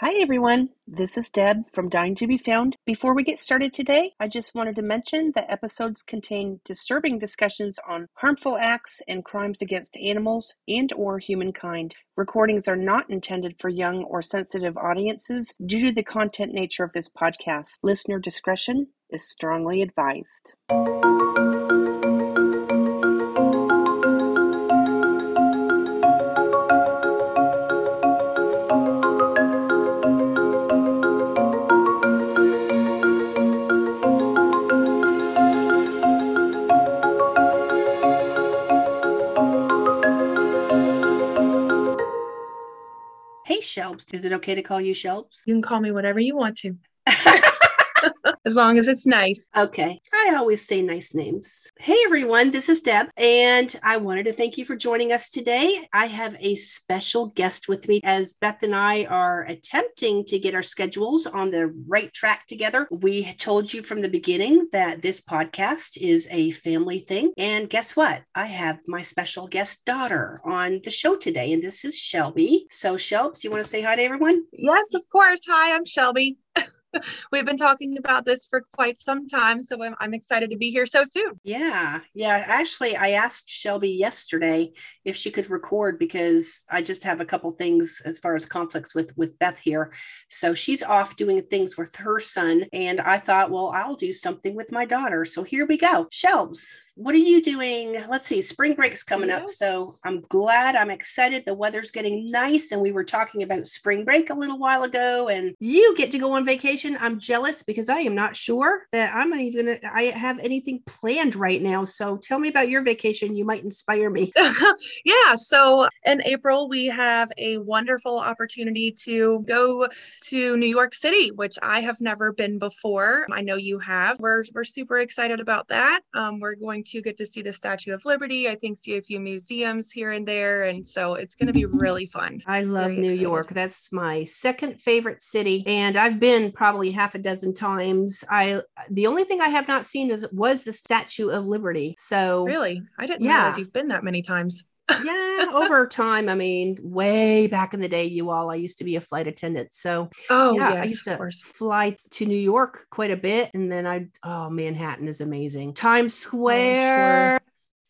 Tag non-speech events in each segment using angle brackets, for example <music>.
Hi, everyone. This is Deb from Dying to Be Found. Before we get started today, I just wanted to mention that episodes contain disturbing discussions on harmful acts and crimes against animals and or humankind. Recordings are not intended for young or sensitive audiences due to the content nature of this podcast. Listener discretion is strongly advised. Shelbs. Is it okay to call you Shelbs? You can call me whatever you want to. <laughs> as long as it's nice. Okay. I always say nice names. Hey, everyone. This is Deb, and I wanted to thank you for joining us today. I have a special guest with me as Beth and I are attempting to get our schedules on the right track together. We told you from the beginning that this podcast is a family thing. And guess what? I have my special guest daughter on the show today, and this is Shelby. So, Shelbs, you want to say hi to everyone? Yes, of course. Hi, I'm Shelby. <laughs> <laughs> We've been talking about this for quite some time, so I'm, I'm, excited to be here so soon. Yeah, yeah. Actually, I asked Shelby yesterday if she could record because I just have a couple things as far as conflicts with with Beth here. So she's off doing things with her son, and I thought, well, I'll do something with my daughter. So here we go. Shelbs, what are you doing? Let's see, spring break's coming yeah. up. So I'm glad, I'm excited. The weather's getting nice. And we were talking about spring break a little while ago, and you get to go on vacation. I'm jealous because I am not sure that I'm even gonna, I have anything planned right now. So tell me about your vacation. You might inspire me. <laughs> yeah. So in April, we have a wonderful opportunity to go to New York City, which I have never been before. I know you have. We're, we're super excited about that. Um, we're going to get to see the Statue of Liberty. I think see a few museums here and there. And so it's going to be really fun. I love Very New excited. York. That's my second favorite city. And I've been probably half a dozen times. I the only thing I have not seen is was the Statue of Liberty. So really, I didn't yeah. realize you've been that many times yeah, over time. I mean, way back in the day, you all, I used to be a flight attendant. So, oh, yeah, yes, I used to fly to New York quite a bit. And then I, oh, Manhattan is amazing. Times oh, Square.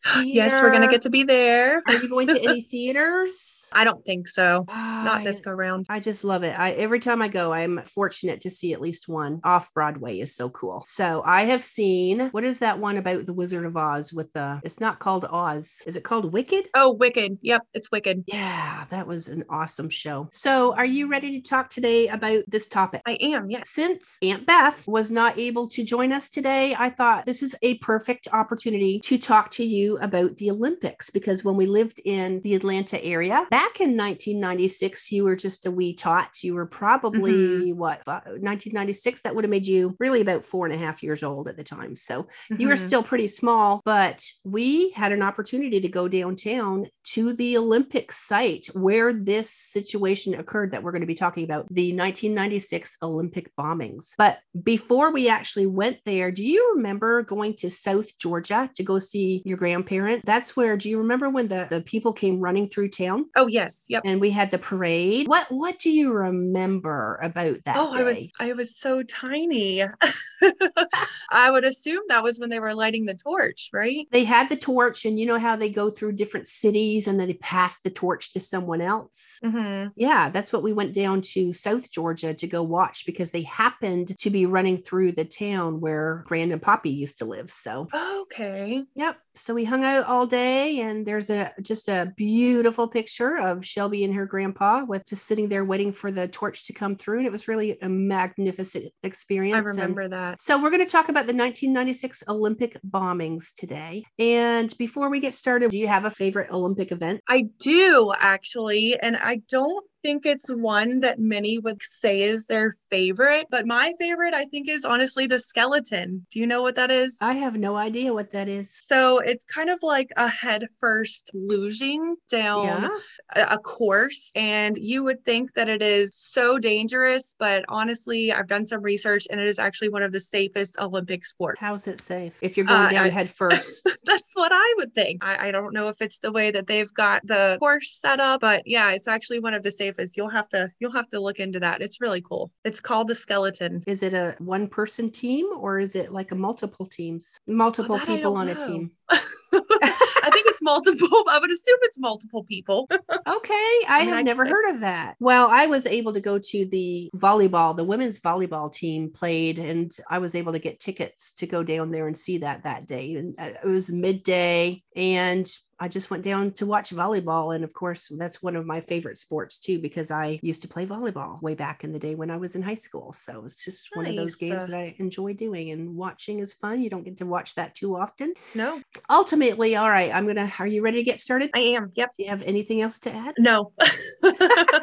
Oh, sure. Yes, we're gonna get to be there. Are you going to any <laughs> theaters? I don't think so. Not this go round. I just love it. I every time I go, I'm fortunate to see at least one off Broadway is so cool. So I have seen what is that one about the Wizard of Oz with the it's not called Oz. Is it called Wicked? Oh, Wicked. Yep, it's Wicked. Yeah, that was an awesome show. So are you ready to talk today about this topic? I am, yes. Since Aunt Beth was not able to join us today, I thought this is a perfect opportunity to talk to you about the Olympics because when we lived in the Atlanta area back in 1996, you were just a wee tot. You were probably mm-hmm. what, 1996? That would have made you really about four and a half years old at the time. So mm-hmm. you were mm-hmm. still pretty small, but we had an opportunity to go downtown to the Olympic site where this situation occurred that we're going to be talking about the 1996 Olympic bombings. But before we actually went there, do you remember going to South Georgia to go see your grandparents? Grandparent. That's where, do you remember when the, the people came running through town? Oh, yes. Yep. And we had the parade. What what do you remember about that? Oh, day? I was I was so tiny. <laughs> I would assume that was when they were lighting the torch, right? They had the torch, and you know how they go through different cities and then they pass the torch to someone else. Mm-hmm. Yeah, that's what we went down to South Georgia to go watch because they happened to be running through the town where Grand and Poppy used to live. So okay, yep. So we hung out all day, and there's a just a beautiful picture of Shelby and her grandpa with just sitting there waiting for the torch to come through. And it was really a magnificent experience. I remember and that. So we're going to talk about the 1996 Olympic bombings today. And before we get started, do you have a favorite Olympic event? I do actually, and I don't think it's one that many would say is their favorite, but my favorite, I think, is honestly the skeleton. Do you know what that is? I have no idea what that is. So it's kind of like a head first luging down yeah. a, a course, and you would think that it is so dangerous, but honestly, I've done some research and it is actually one of the safest Olympic sports. How's it safe if you're going uh, down I, head <laughs> first? that's what I would think. I, I don't know if it's the way that they've got the course set up, but yeah, it's actually one of the safest Davis. You'll have to you'll have to look into that. It's really cool. It's called the Skeleton. Is it a one person team or is it like a multiple teams? Multiple Oh, people on know. a team. <laughs> I think it's multiple. I would assume it's multiple people. <laughs> Okay, I, mean, have I- never heard of that. Well, I was able to go to the volleyball, the women's volleyball team played, and I was able to get tickets to go down there and see that that day. And uh, it was midday, and I just went down to watch volleyball. And of course, that's one of my favorite sports too, because I used to play volleyball way back in the day when I was in high school. So it's just one of those games Uh, that I enjoy doing, and watching is fun. You don't get to watch that too often. No, Ultimately, all right, I'm gonna. Are you ready to get started? I am. Yep. Do you have anything else to add? No. <laughs> <laughs>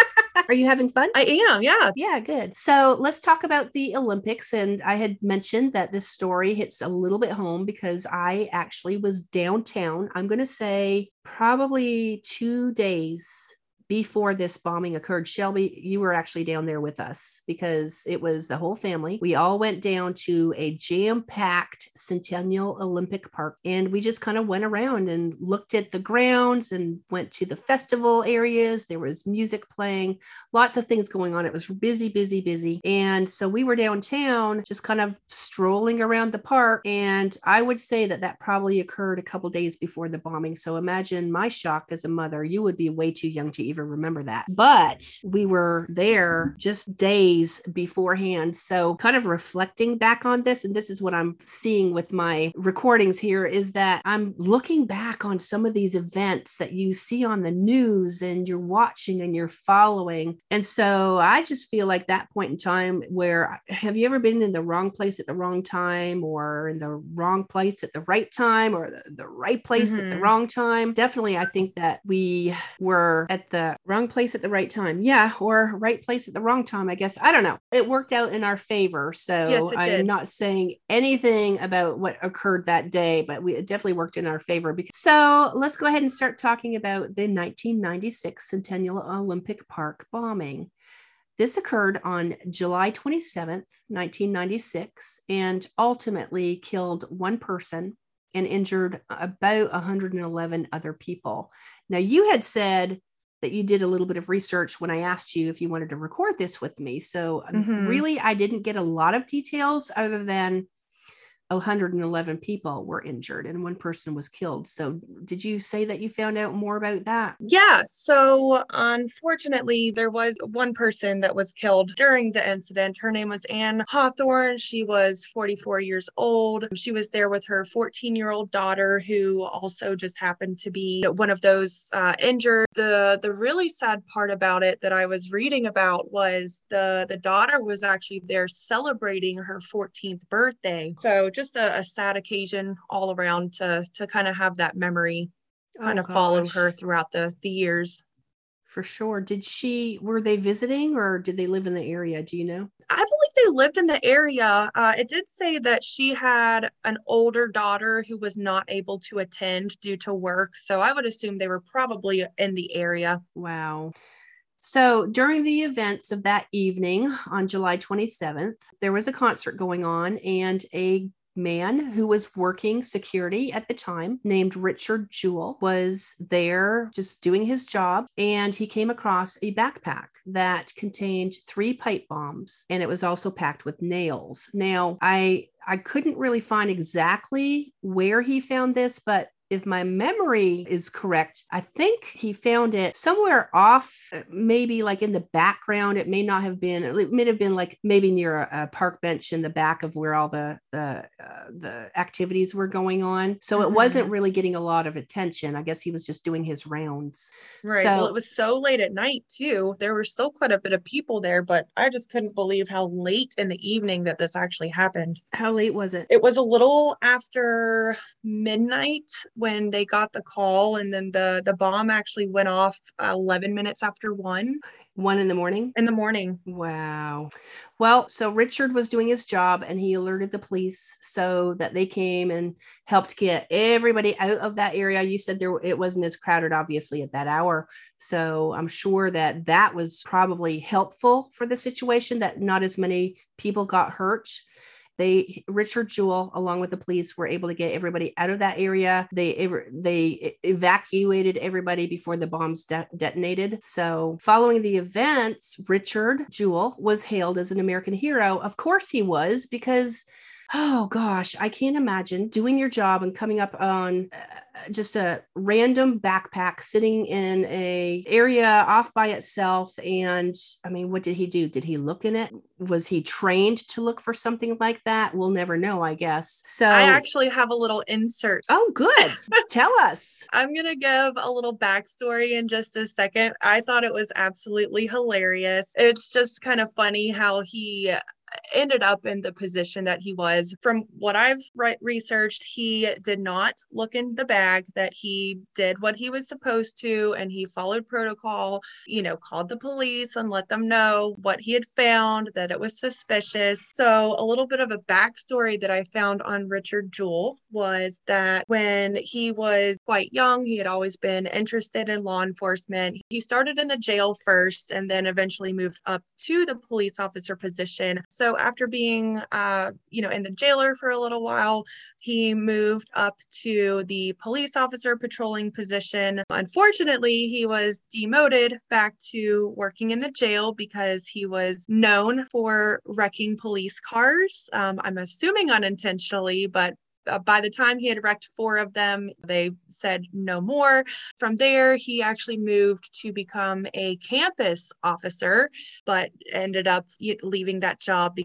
Are you having fun? I am. Yeah. Yeah, good. So let's talk about the Olympics. And I had mentioned that this story hits a little bit home because I actually was downtown. I'm going to say probably two days before this bombing occurred. Shelby, you were actually down there with us because it was the whole family. We all went down to a jam packed Centennial Olympic Park and we just kind of went around and looked at the grounds and went to the festival areas. There was music playing lots of things going on. It was busy, busy, busy. And so we were downtown just kind of strolling around the park. And I would say that that probably occurred a couple days before the bombing. So imagine my shock as a mother. You would be way too young to even remember that. But we were there just days beforehand. So kind of reflecting back on this, and this is what I'm seeing with my recordings here is that I'm looking back on some of these events that you see on the news and you're watching and you're following. And so I just feel like that point in time where have you ever been in the wrong place at the wrong time or in the wrong place at the right time or the, the right place at the Mhm. wrong time? Definitely, I think that we were at the wrong place at the right time. Yeah, or right place at the wrong time, I guess. I don't know. It worked out in our favor. So Yes, I'm did. not saying anything about what occurred that day, but we it definitely worked in our favor. Because, so let's go ahead and start talking about the 1996 Centennial Olympic Park bombing. This occurred on July 27th, 1996, and ultimately killed one person and injured about 111 other people. Now, you had said that you did a little bit of research when I asked you if you wanted to record this with me. So, um, Mhm. really, I didn't get a lot of details other than 111 people were injured and one person was killed. So, did you say that you found out more about that? Yeah, so unfortunately, there was one person that was killed during the incident. Her name was Anne Hawthorne. She was 44 years old. She was there with her 14 year old daughter, who also just happened to be one of those uh, injured. The the really sad part about it that I was reading about was the the daughter was actually there celebrating her 14th birthday. So just a, a sad occasion all around to to kind of have that memory kind Oh, of follow her throughout the the years. For sure. Did she, were they visiting or did they live in the area? Do you know? I believe they lived in the area. Uh, it did say that she had an older daughter who was not able to attend due to work. So I would assume they were probably in the area. Wow. So during the events of that evening on July 27th, there was a concert going on, and a man who was working security at the time, named Richard Jewell, was there just doing his job. And he came across a backpack that contained three pipe bombs, and it was also packed with nails. Now, I I couldn't really find exactly where he found this, but if my memory is correct, I think he found it somewhere off, uh, maybe like in the background. It may not have been. It may have been like maybe near a, a park bench in the back of where all the the uh, the activities were going on. So it Mhm. wasn't really getting a lot of attention. I guess he was just doing his rounds. Right. well, it was so late at night too. There were still quite a bit of people there, but I just couldn't believe how late in the evening that this actually happened. How late was it? It was a little after midnight when they got the call, and then the the bomb actually went off uh, 11 minutes after one One in the morning. in the morning. Wow. Well, so Richard was doing his job and he alerted the police so that they came and helped get everybody out of that area. You said there it wasn't as crowded obviously at that hour. So I'm sure that that was probably helpful for the situation that not as many people got hurt. They Richard Jewell, along with the police, were able to get everybody out of that area. They they evacuated everybody before the bombs de- detonated. So, following the events, Richard Jewell was hailed as an American hero. Of course, he was because oh gosh, I can't imagine doing your job and coming up on uh, just a random backpack sitting in a area off by itself. And I mean, what did he do? Did he look in it? Was he trained to look for something like that? We'll never know, I guess. So I actually have a little insert. Oh, good. <laughs> Tell us. I'm going to give a little backstory in just a second. I thought it was absolutely hilarious. It's just kind of funny how he ended up in the position that he was. From what I've re- researched, he did not look in the bag, that he did what he was supposed to, and he followed protocol, you know, called the police and let them know what he had found, that it was suspicious. So, a little bit of a backstory that I found on Richard Jewell was that when he was quite young, he had always been interested in law enforcement. He started in the jail first and then eventually moved up to the police officer position. So after being, uh, you know, in the jailer for a little while, he moved up to the police officer patrolling position. Unfortunately, he was demoted back to working in the jail because he was known for wrecking police cars. Um, I'm assuming unintentionally, but uh, by the time he had wrecked four of them, they said no more. From there, he actually moved to become a campus officer, but ended up leaving that job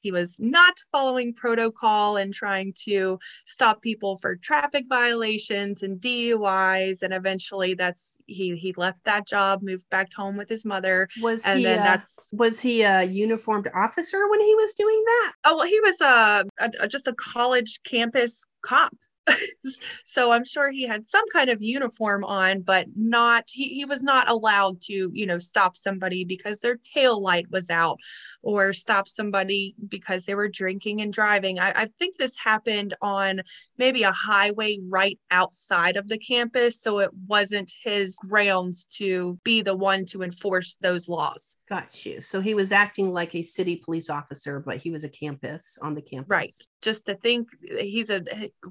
he was not following protocol and trying to stop people for traffic violations and DUIs. And eventually that's he he left that job, moved back home with his mother. Was and he, then uh, that's was he a uniformed officer when he was doing that? Oh well he was a, a just a college campus cop <laughs> so I'm sure he had some kind of uniform on, but not he, he was not allowed to, you know, stop somebody because their tail light was out or stop somebody because they were drinking and driving. I, I think this happened on maybe a highway right outside of the campus. So it wasn't his grounds to be the one to enforce those laws. Got you. So he was acting like a city police officer, but he was a campus on the campus. Right. Just to think he's a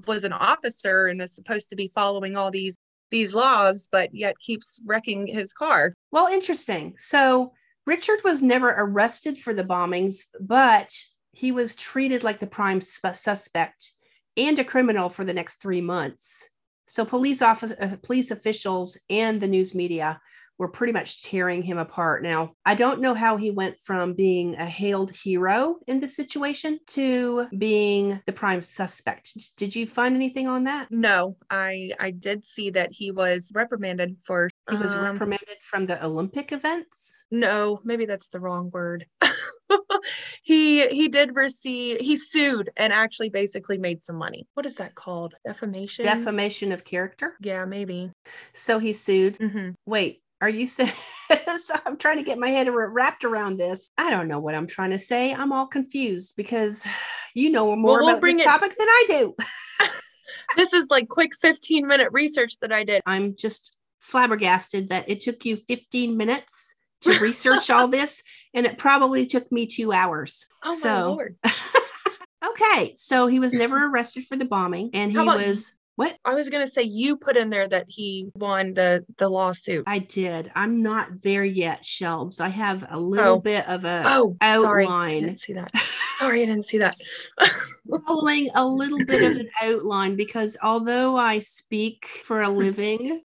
was an officer and is supposed to be following all these these laws, but yet keeps wrecking his car. Well, interesting. So Richard was never arrested for the bombings, but he was treated like the prime suspect and a criminal for the next three months. So police office, uh, police officials, and the news media were pretty much tearing him apart. Now, I don't know how he went from being a hailed hero in this situation to being the prime suspect. Did you find anything on that? No, I I did see that he was reprimanded for he was um, reprimanded from the Olympic events? No, maybe that's the wrong word. <laughs> he he did receive he sued and actually basically made some money. What is that called? Defamation? Defamation of character? Yeah, maybe. So he sued. Mm-hmm. Wait, are you saying? <laughs> so I'm trying to get my head wrapped around this. I don't know what I'm trying to say. I'm all confused because <sighs> you know more well, we'll about this it- topic than I do. <laughs> this is like quick 15 minute research that I did. I'm just flabbergasted that it took you 15 minutes to research all <laughs> this, and it probably took me two hours. Oh so, my lord. okay, so he was never arrested for the bombing, and he was what? I was gonna say you put in there that he won the the lawsuit. I did. I'm not there yet, Shelbs. I have a oh. little oh. bit of a oh outline. Sorry, I didn't see that. sorry, I didn't see that. <laughs> Following a little bit of an outline because although I speak for a living,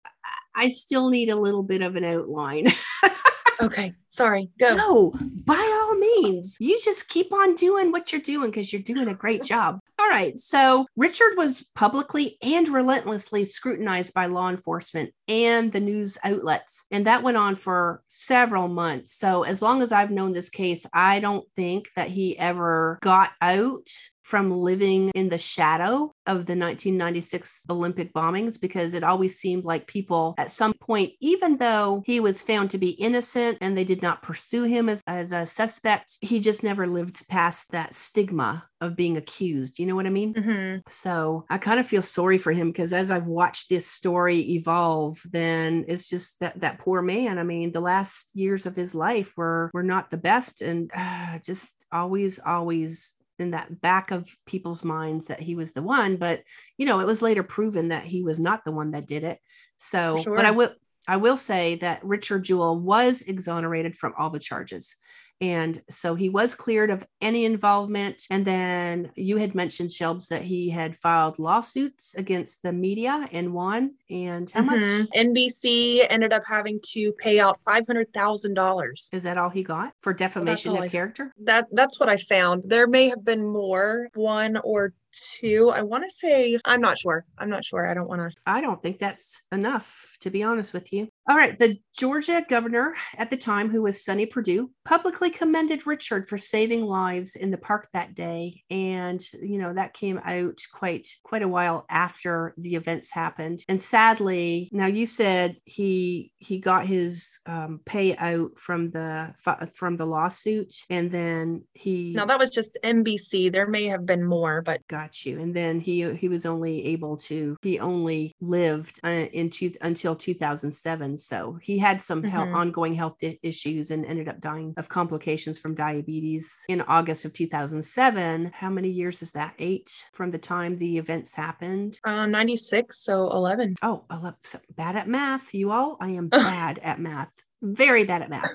I still need a little bit of an outline. <laughs> okay, sorry. Go. No, by all means, you just keep on doing what you're doing because you're doing a great job. All right. So Richard was publicly and relentlessly scrutinized by law enforcement and the news outlets. And that went on for several months. So as long as I've known this case, I don't think that he ever got out from living in the shadow of the 1996 Olympic bombings because it always seemed like people at some point, even though he was found to be innocent and they did not pursue him as, as a suspect, he just never lived past that stigma of being accused. You know what I mean? Mm-hmm. So I kind of feel sorry for him because as I've watched this story evolve, then it's just that that poor man. I mean, the last years of his life were were not the best, and uh, <sighs> just always, always in that back of people's minds that he was the one but you know it was later proven that he was not the one that did it so sure. but i will i will say that richard jewell was exonerated from all the charges and so he was cleared of any involvement. And then you had mentioned, Shelbs, that he had filed lawsuits against the media and won. And how mm-hmm. much? NBC ended up having to pay out $500,000. Is that all he got for defamation of character? That That's what I found. There may have been more, one or two. I want to say, I'm not sure. I'm not sure. I don't want to. I don't think that's enough, to be honest with you. All right. The Georgia governor at the time, who was Sonny Perdue, publicly commended Richard for saving lives in the park that day. And, you know, that came out quite, quite a while after the events happened. And sadly, now you said he, he got his um, payout from the, from the lawsuit. And then he. No, that was just NBC. There may have been more, but. Got you. And then he, he was only able to, he only lived uh, in two, until 2007 so he had some mm-hmm. ongoing health issues and ended up dying of complications from diabetes in August of 2007. How many years is that? Eight from the time the events happened? Uh, 96, so 11. Oh, 11. So bad at math, you all. I am <laughs> bad at math very bad at math.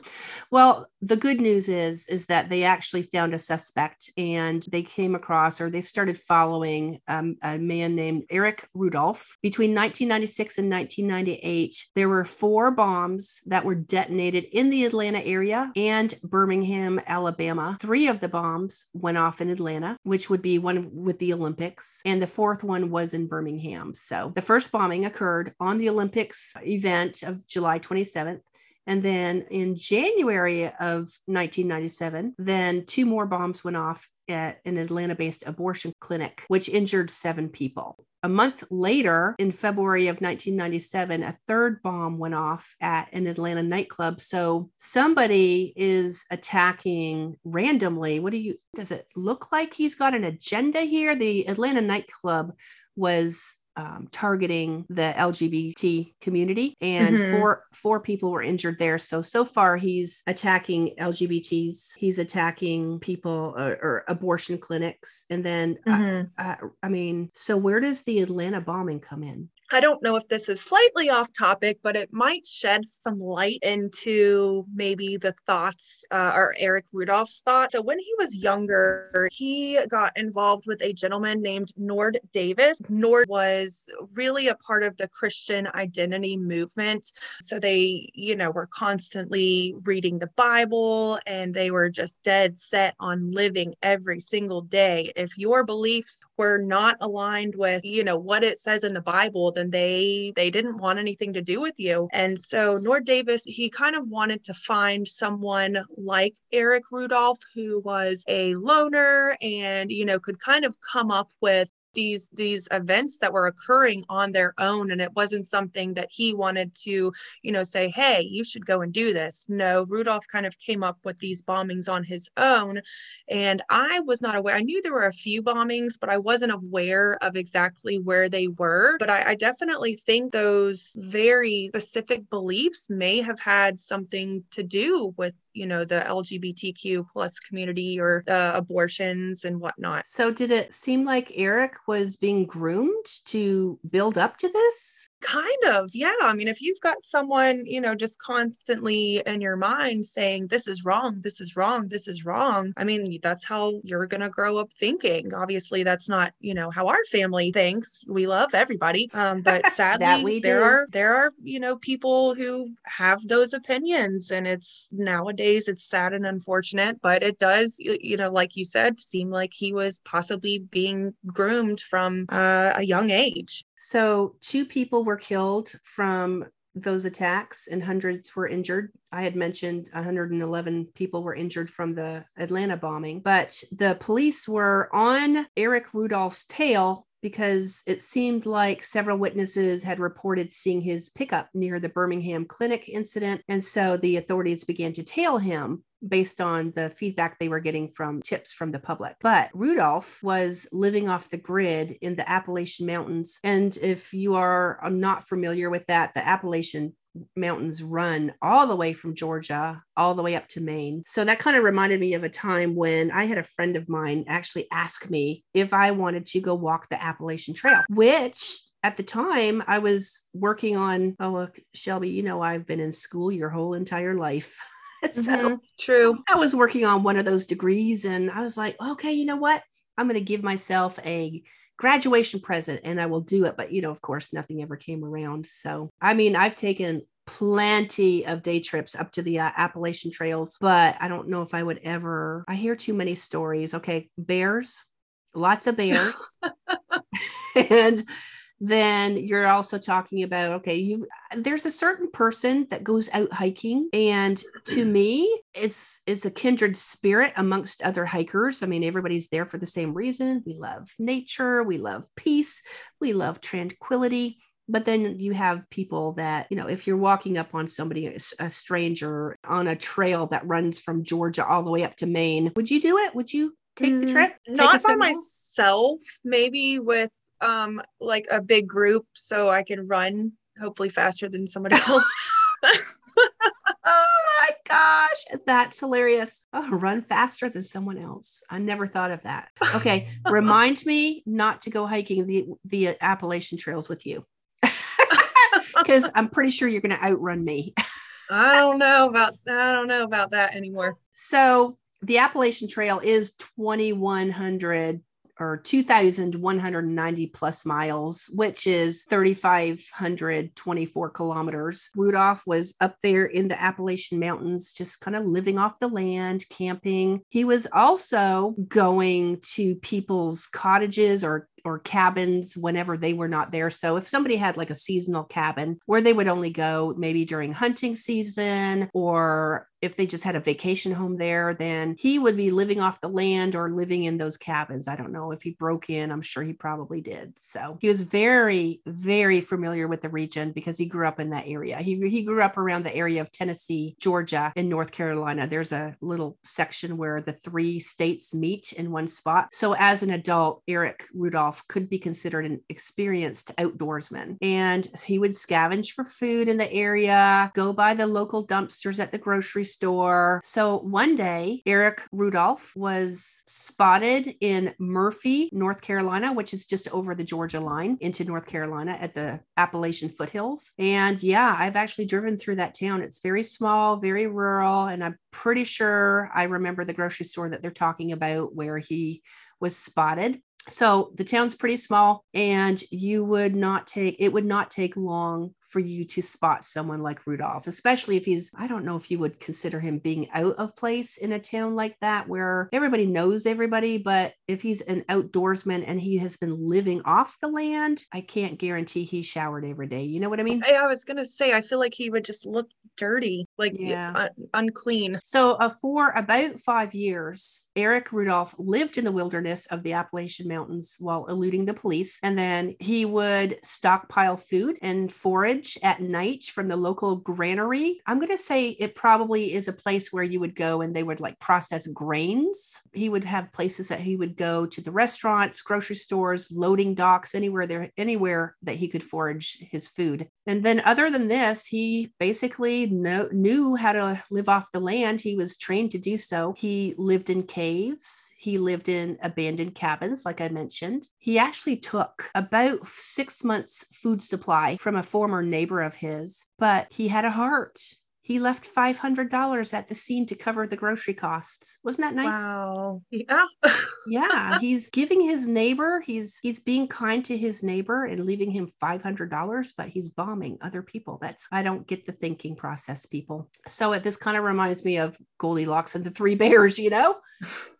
Well, the good news is is that they actually found a suspect and they came across or they started following um, a man named Eric Rudolph. Between 1996 and 1998, there were four bombs that were detonated in the Atlanta area and Birmingham, Alabama. Three of the bombs went off in Atlanta, which would be one with the Olympics, and the fourth one was in Birmingham. So the first bombing occurred on the Olympics event of July 27th. And then in January of 1997, then two more bombs went off at an Atlanta based abortion clinic, which injured seven people. A month later, in February of 1997, a third bomb went off at an Atlanta nightclub. So somebody is attacking randomly. What do you, does it look like he's got an agenda here? The Atlanta nightclub was um, targeting the LGBT community, and mm-hmm. four four people were injured there. So so far, he's attacking LGBTs. He's attacking people or, uh, or abortion clinics, and then uh, mm-hmm. uh, I mean, so where does the Atlanta bombing come in? I don't know if this is slightly off topic, but it might shed some light into maybe the thoughts uh, or Eric Rudolph's thoughts. So, when he was younger, he got involved with a gentleman named Nord Davis. Nord was really a part of the Christian identity movement. So, they, you know, were constantly reading the Bible and they were just dead set on living every single day. If your beliefs were not aligned with, you know, what it says in the Bible, then they they didn't want anything to do with you. And so Nord Davis, he kind of wanted to find someone like Eric Rudolph who was a loner and you know could kind of come up with these these events that were occurring on their own and it wasn't something that he wanted to you know say hey you should go and do this. No rudolph kind of came up with these bombings on his own and i was not aware i knew there were a few bombings but i wasn't aware of exactly where they were but i, I definitely think those very specific beliefs may have had something to do with you know the lgbtq plus community or the abortions and whatnot. So did it seem like eric was being groomed to build up to this Kind of, yeah. I mean, if you've got someone, you know, just constantly in your mind saying, this is wrong, this is wrong, this is wrong, I mean, that's how you're going to grow up thinking. Obviously, that's not, you know, how our family thinks. We love everybody. Um, but <laughs> sadly, there are, there are, you know, people who have those opinions. And it's nowadays, it's sad and unfortunate, but it does, you know, like you said, seem like he was possibly being groomed from uh, a young age. So, two people were killed from those attacks and hundreds were injured. I had mentioned 111 people were injured from the Atlanta bombing, but the police were on Eric Rudolph's tail because it seemed like several witnesses had reported seeing his pickup near the Birmingham clinic incident. And so the authorities began to tail him based on the feedback they were getting from tips from the public. But Rudolph was living off the grid in the Appalachian Mountains. And if you are not familiar with that, the Appalachian Mountains run all the way from Georgia all the way up to Maine. So that kind of reminded me of a time when I had a friend of mine actually ask me if I wanted to go walk the Appalachian Trail, which at the time I was working on, oh, look, Shelby, you know, I've been in school your whole entire life. <laughs> so mm-hmm. true. I was working on one of those degrees and I was like, okay, you know what? I'm going to give myself a graduation present and I will do it. But, you know, of course, nothing ever came around. So, I mean, I've taken plenty of day trips up to the uh, Appalachian trails, but I don't know if I would ever. I hear too many stories. Okay, bears, lots of bears. <laughs> <laughs> and then you're also talking about okay you there's a certain person that goes out hiking and to me it's it's a kindred spirit amongst other hikers. I mean everybody's there for the same reason. We love nature we love peace we love tranquility. But then you have people that you know if you're walking up on somebody a stranger on a trail that runs from georgia all the way up to maine would you do it? Would you take the mm, trip? Take not by myself maybe with um like a big group so I can run hopefully faster than somebody <laughs> else. oh my gosh, that's hilarious. Oh, run faster than someone else. I never thought of that. Okay, <laughs> remind me not to go hiking the the Appalachian trails with you. <laughs> Cuz I'm pretty sure you're going to outrun me. I don't know about I don't know about that anymore. So, the Appalachian Trail is 2100 or 2,190 plus miles, which is 3,524 kilometers. Rudolph was up there in the Appalachian Mountains, just kind of living off the land, camping. He was also going to people's cottages or or cabins whenever they were not there. So if somebody had like a seasonal cabin where they would only go maybe during hunting season or if they just had a vacation home there, then he would be living off the land or living in those cabins. I don't know if he broke in. I'm sure he probably did. So he was very, very familiar with the region because he grew up in that area. He, he grew up around the area of Tennessee, Georgia, and North Carolina. There's a little section where the three states meet in one spot. So as an adult, Eric Rudolph could be considered an experienced outdoorsman. And he would scavenge for food in the area, go by the local dumpsters at the grocery store. So one day, Eric Rudolph was spotted in Murphy, North Carolina, which is just over the Georgia line into North Carolina at the Appalachian foothills. And yeah, I've actually driven through that town. It's very small, very rural, and I'm pretty sure I remember the grocery store that they're talking about where he was spotted. So the town's pretty small, and you would not take it would not take long for you to spot someone like Rudolph, especially if he's, I don't know if you would consider him being out of place in a town like that where everybody knows everybody, but if he's an outdoorsman and he has been living off the land, I can't guarantee he showered every day. You know what I mean? I, was going to say, I feel like he would just look dirty, like yeah. un- unclean. So, uh, for about five years, Eric Rudolph lived in the wilderness of the Appalachian Mountains while eluding the police. And then he would stockpile food and forage at night from the local granary. I'm going to say it probably is a place where you would go and they would like process grains. He would have places that he would go to the restaurants, grocery stores, loading docks, anywhere there, anywhere that he could forage his food. And then, other than this, he basically know, knew how to live off the land. He was trained to do so. He lived in caves, he lived in abandoned cabins, like I mentioned. He actually took about six months' food supply from a former neighbor of his, but he had a heart. He left $500 at the scene to cover the grocery costs. Wasn't that nice? Wow. Yeah. yeah, <laughs> he's giving his neighbor, he's he's being kind to his neighbor and leaving him $500, but he's bombing other people. That's I don't get the thinking process, people. So it, this kind of reminds me of Goldilocks and the Three Bears, you know?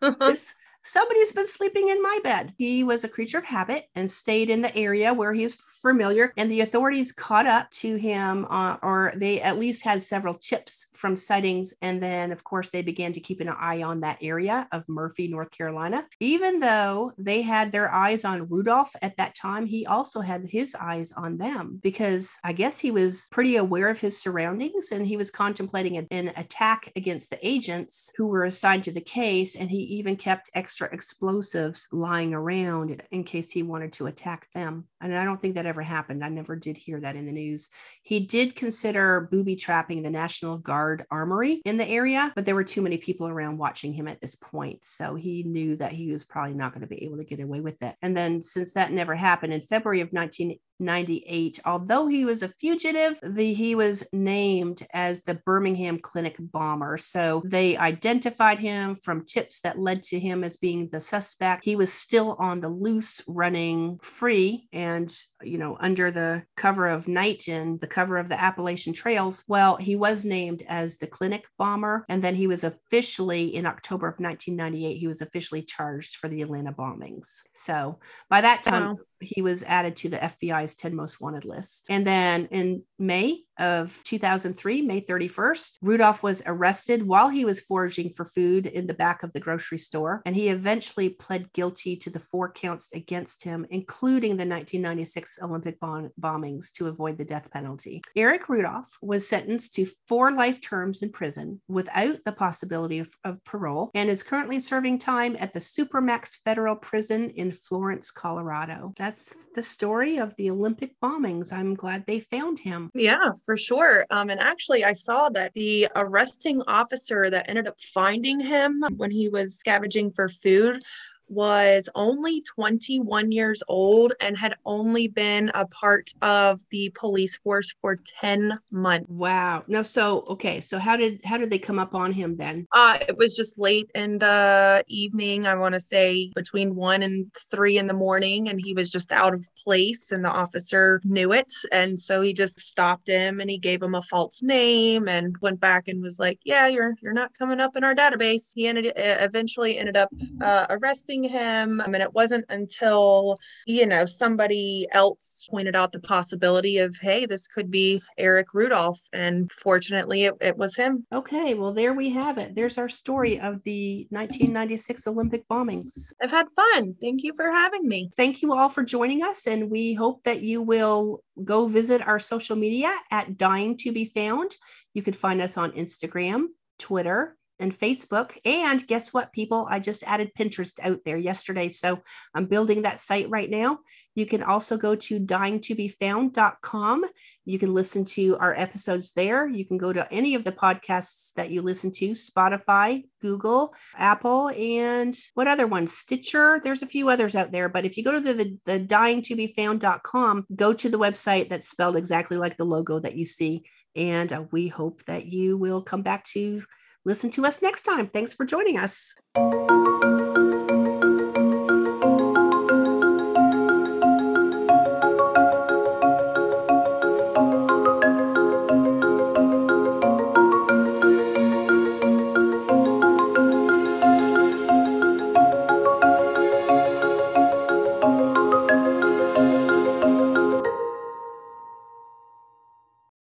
<laughs> this, somebody's been sleeping in my bed. He was a creature of habit and stayed in the area where he's familiar. And the authorities caught up to him, uh, or they at least had several tips from sightings. And then, of course, they began to keep an eye on that area of Murphy, North Carolina. Even though they had their eyes on Rudolph at that time, he also had his eyes on them because I guess he was pretty aware of his surroundings and he was contemplating an attack against the agents who were assigned to the case. And he even kept extra extra explosives lying around in case he wanted to attack them. And I don't think that ever happened. I never did hear that in the news. He did consider booby trapping the National Guard armory in the area, but there were too many people around watching him at this point. So he knew that he was probably not going to be able to get away with it. And then, since that never happened, in February of 19, 98. Although he was a fugitive, the, he was named as the Birmingham Clinic bomber. So they identified him from tips that led to him as being the suspect. He was still on the loose, running free and, you know, under the cover of night and the cover of the Appalachian Trails. Well, he was named as the clinic bomber. And then he was officially, in October of 1998, he was officially charged for the Atlanta bombings. So by that time, wow he was added to the FBI's 10 most wanted list. And then in May of 2003, May 31st, Rudolph was arrested while he was foraging for food in the back of the grocery store. And he eventually pled guilty to the four counts against him, including the 1996 Olympic bom- bombings to avoid the death penalty. Eric Rudolph was sentenced to four life terms in prison without the possibility of, of parole and is currently serving time at the Supermax Federal Prison in Florence, Colorado. That's the story of the Olympic bombings. I'm glad they found him. Yeah, for sure. Um, and actually, I saw that the arresting officer that ended up finding him when he was scavenging for food was only 21 years old and had only been a part of the police force for 10 months. Wow. No, so okay, so how did how did they come up on him then? Uh it was just late in the evening, I want to say between 1 and 3 in the morning and he was just out of place and the officer knew it and so he just stopped him and he gave him a false name and went back and was like, "Yeah, you're you're not coming up in our database." He ended eventually ended up uh, arresting him. I mean, it wasn't until, you know, somebody else pointed out the possibility of, hey, this could be Eric Rudolph. And fortunately, it, it was him. Okay, well, there we have it. There's our story of the 1996 Olympic bombings. I've had fun. Thank you for having me. Thank you all for joining us. And we hope that you will go visit our social media at Dying to Be Found. You can find us on Instagram, Twitter, and Facebook. And guess what, people? I just added Pinterest out there yesterday. So I'm building that site right now. You can also go to dyingtobefound.com. You can listen to our episodes there. You can go to any of the podcasts that you listen to Spotify, Google, Apple, and what other ones? Stitcher. There's a few others out there. But if you go to the, the, the dyingtobefound.com, go to the website that's spelled exactly like the logo that you see. And uh, we hope that you will come back to listen to us next time. Thanks for joining us.